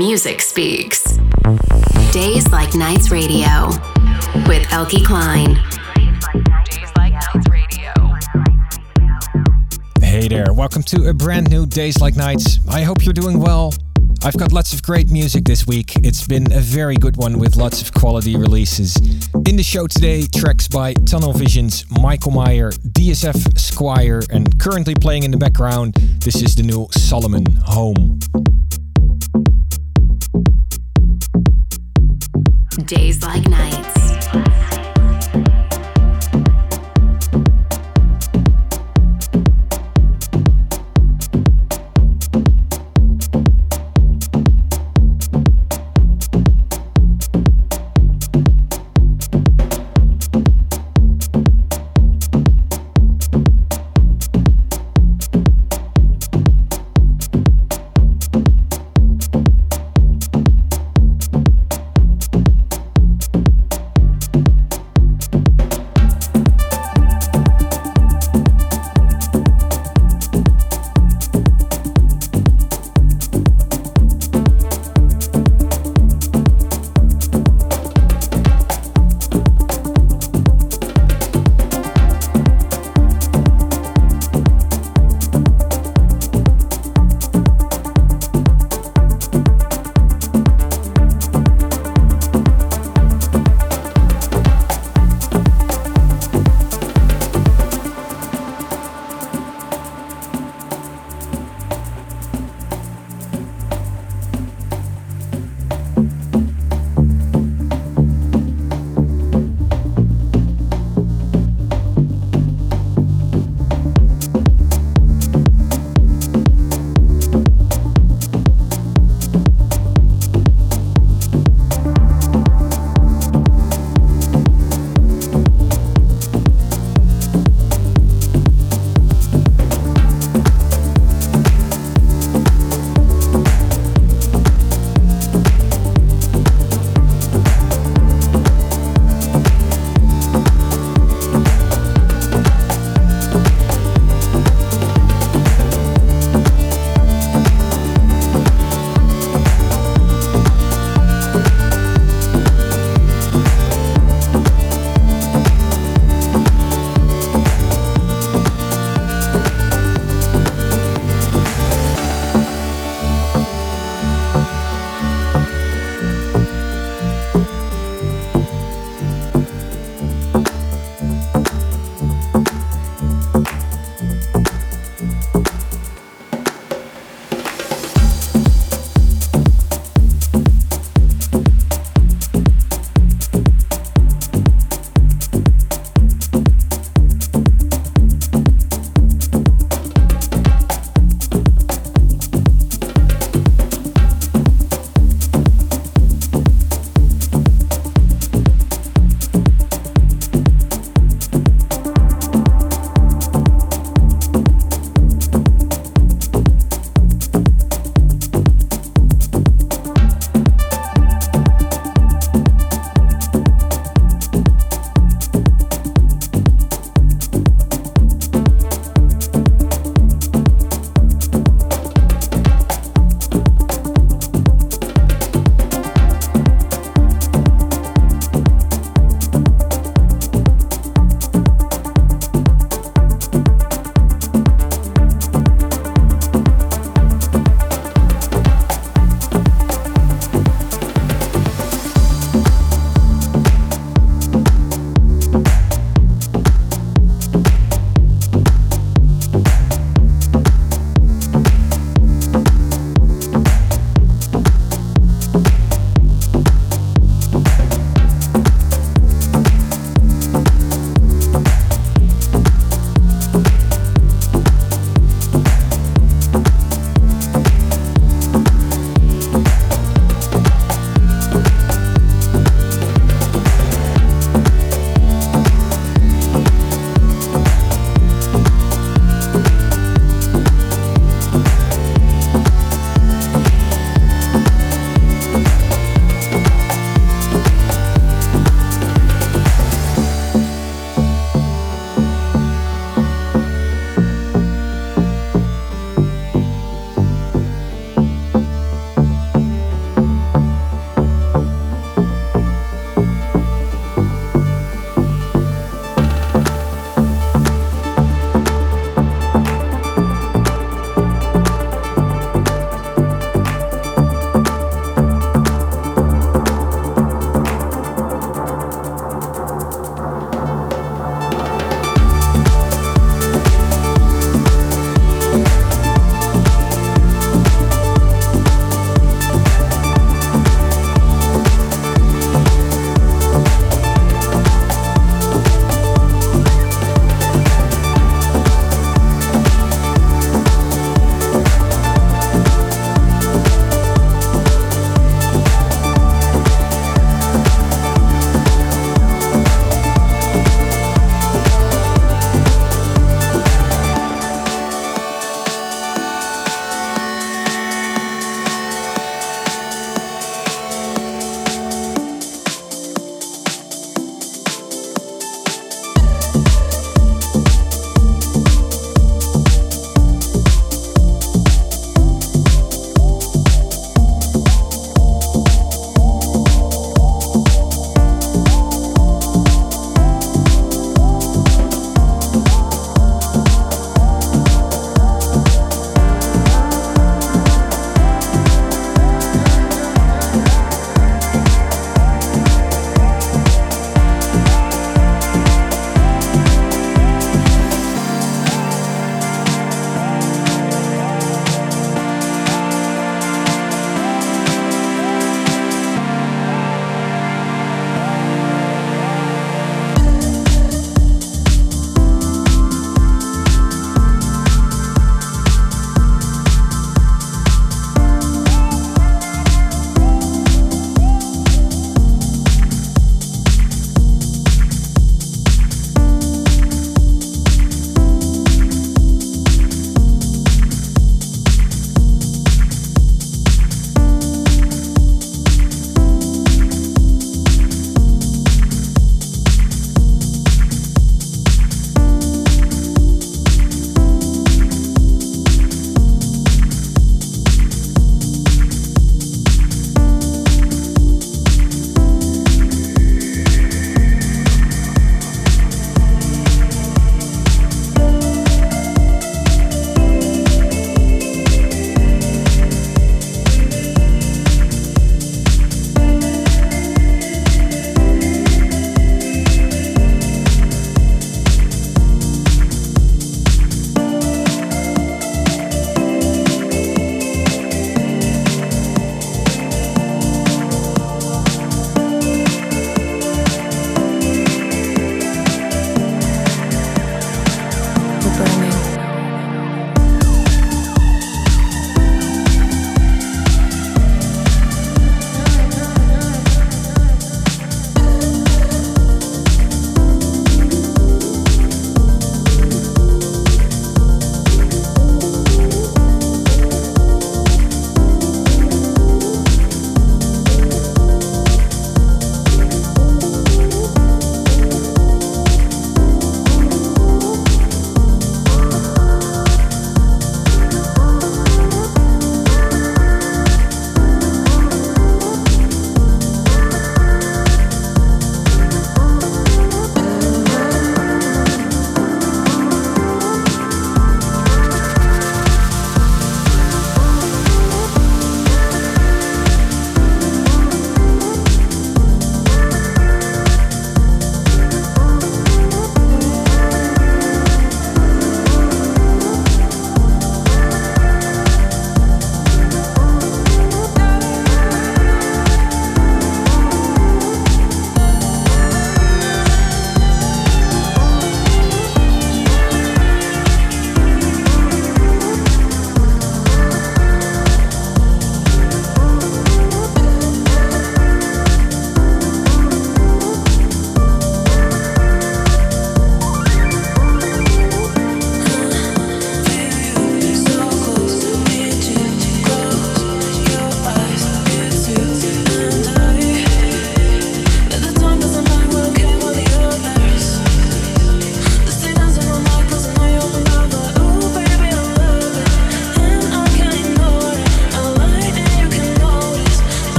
music speaks. Days Like Nights Radio with Eelke Kleijn. Hey there, welcome to a brand new Days Like Nights. I hope you're doing well. I've got lots of great music this week. It's been a very good one with lots of quality releases. In the show today, tracks by Tunnel Visions, Michael Mayer, DSF Squire, and currently playing in the background, this is the new Solomun Home. Days Like Nights.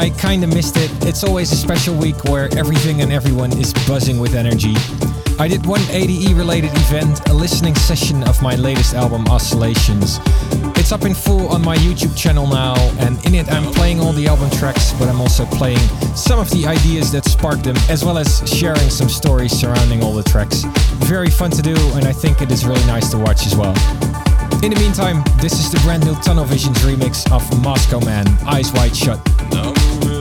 I kinda missed it. It's always a special week where everything and everyone is buzzing with energy. I did one ADE related event, a listening session of my latest album, Oscillations. It's up in full on my YouTube channel now, and in it I'm playing all the album tracks, but I'm also playing some of the ideas that sparked them, as well as sharing some stories surrounding all the tracks. Very fun to do, and I think it is really nice to watch as well. In the meantime, this is the brand new Tunnel Visions remix of Moscoman, Eyes Wide Shut. His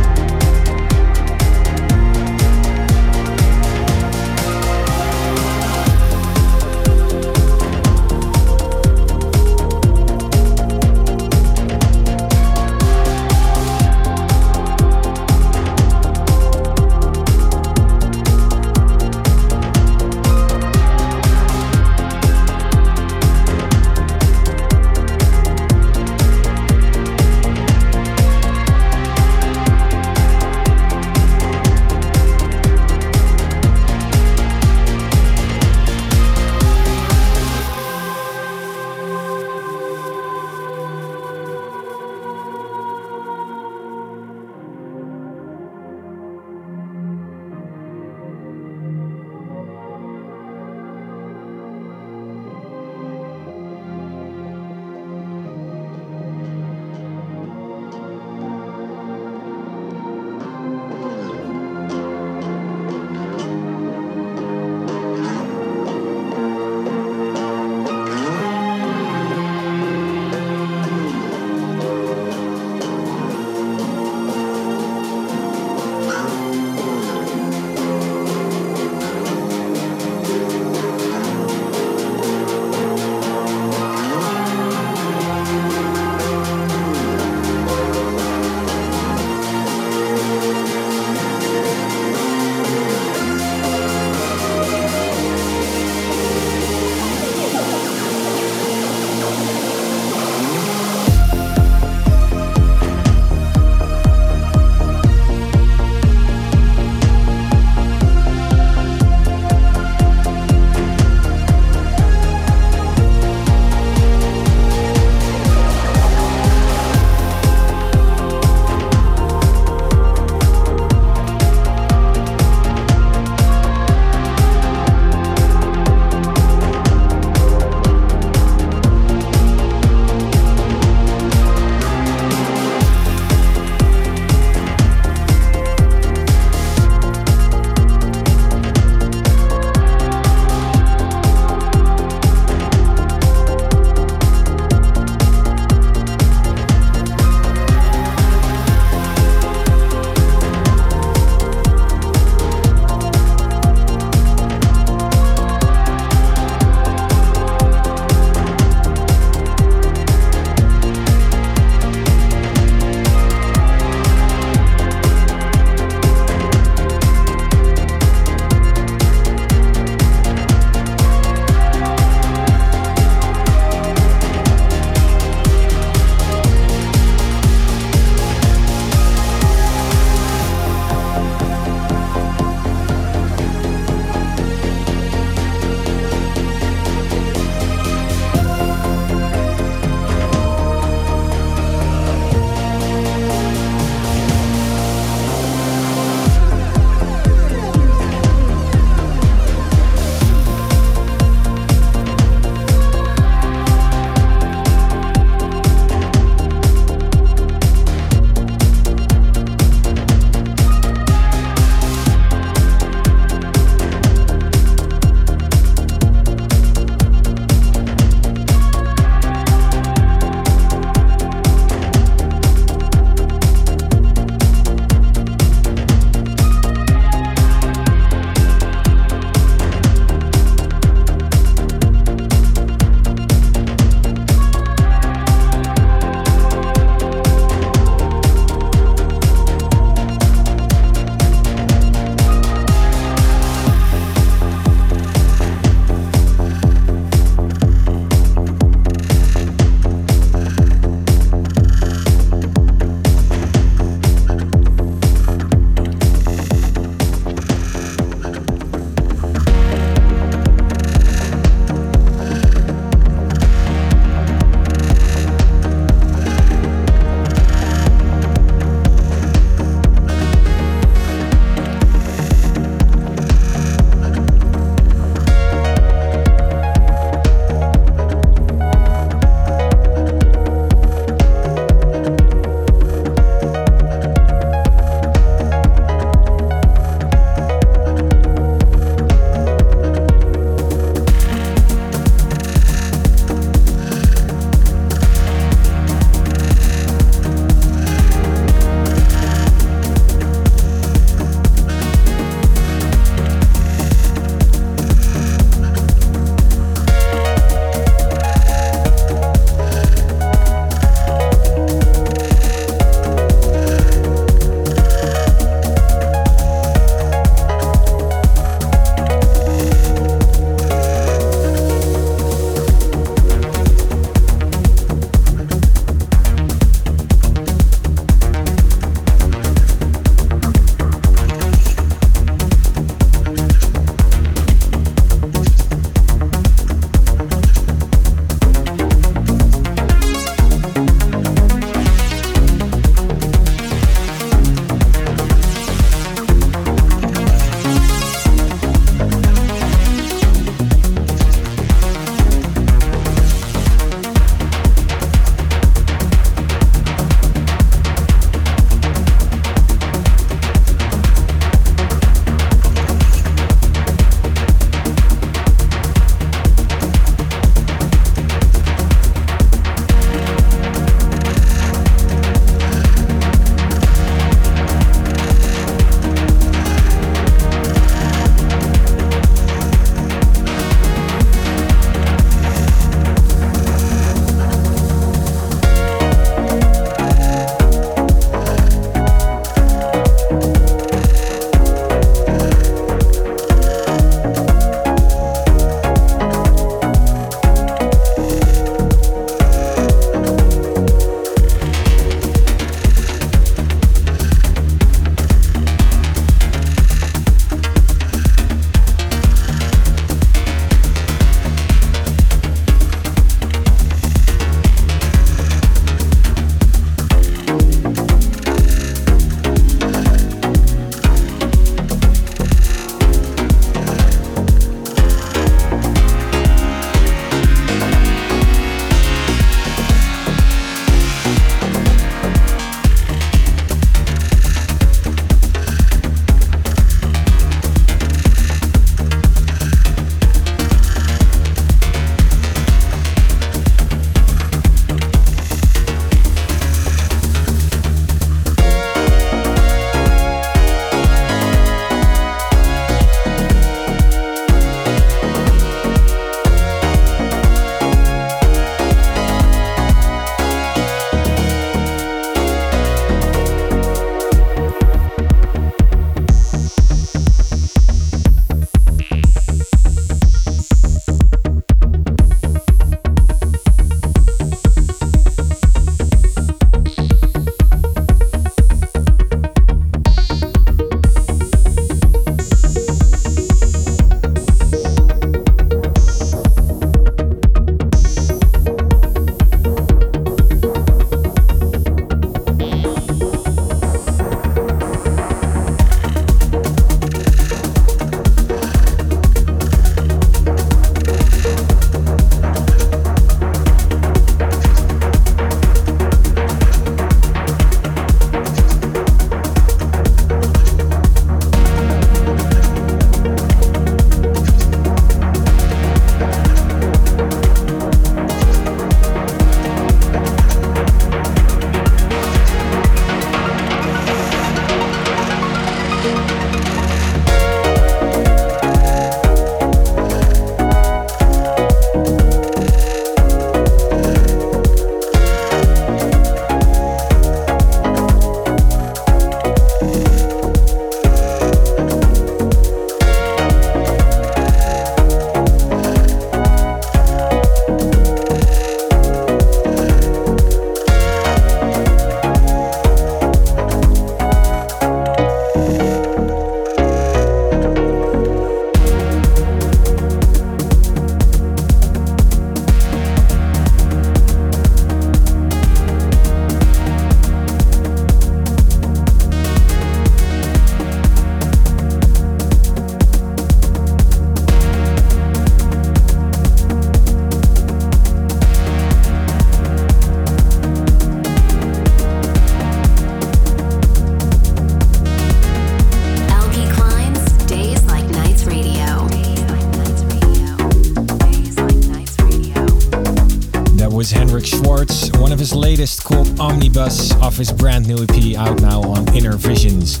his brand new EP out now on Innervisions.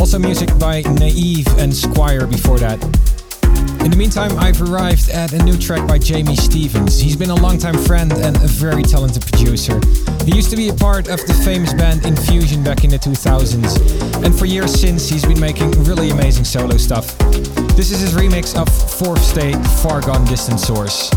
Also music by Naive and Squire before that. In the meantime, I've arrived at a new track by Jamie Stevens. He's been a longtime friend and a very talented producer. He used to be a part of the famous band Infusion back in the 2000s, and for years since, he's been making really amazing solo stuff. This is his remix of Fourth State Far Gone Distant Source.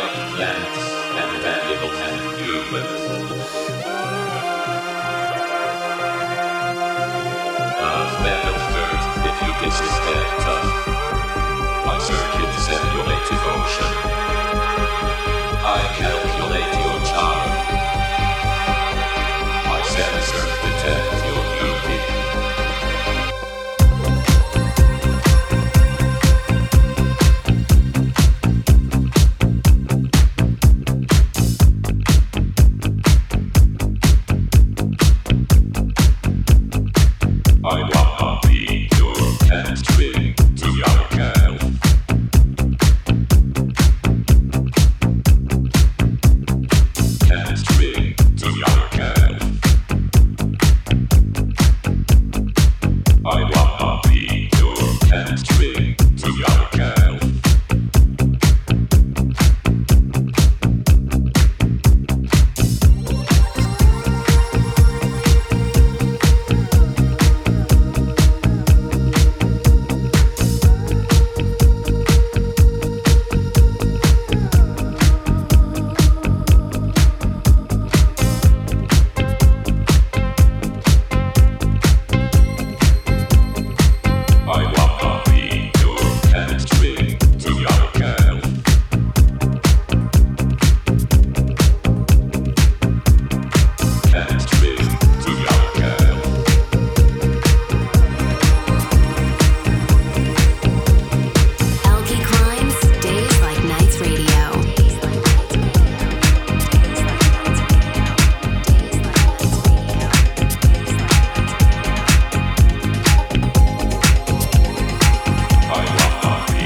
like plants and animals and humans. Ah, A man of dirt, if you kiss his head tough. My circuits emulate devotion. I calculate your charm. My sensor detects.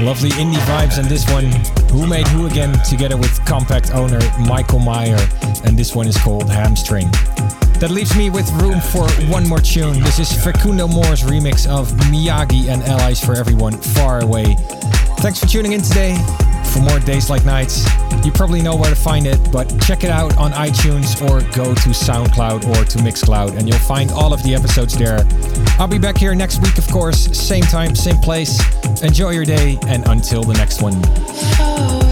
Lovely indie vibes and this one, Who Made Who Again, together with Kompakt owner Michael Mayer, and this one is called Hamstring. That leaves me with room for one more tune. This is Facundo Mohrr's remix of Miyagi and Allies for Everyone Far Away. Thanks for tuning in today. For more days like nights, you probably know where to find it, but check it out on iTunes or go to SoundCloud or to Mixcloud, and you'll find all of the episodes there. I'll be back here next week, of course, same time, same place. Enjoy your day, and until the next one. Oh.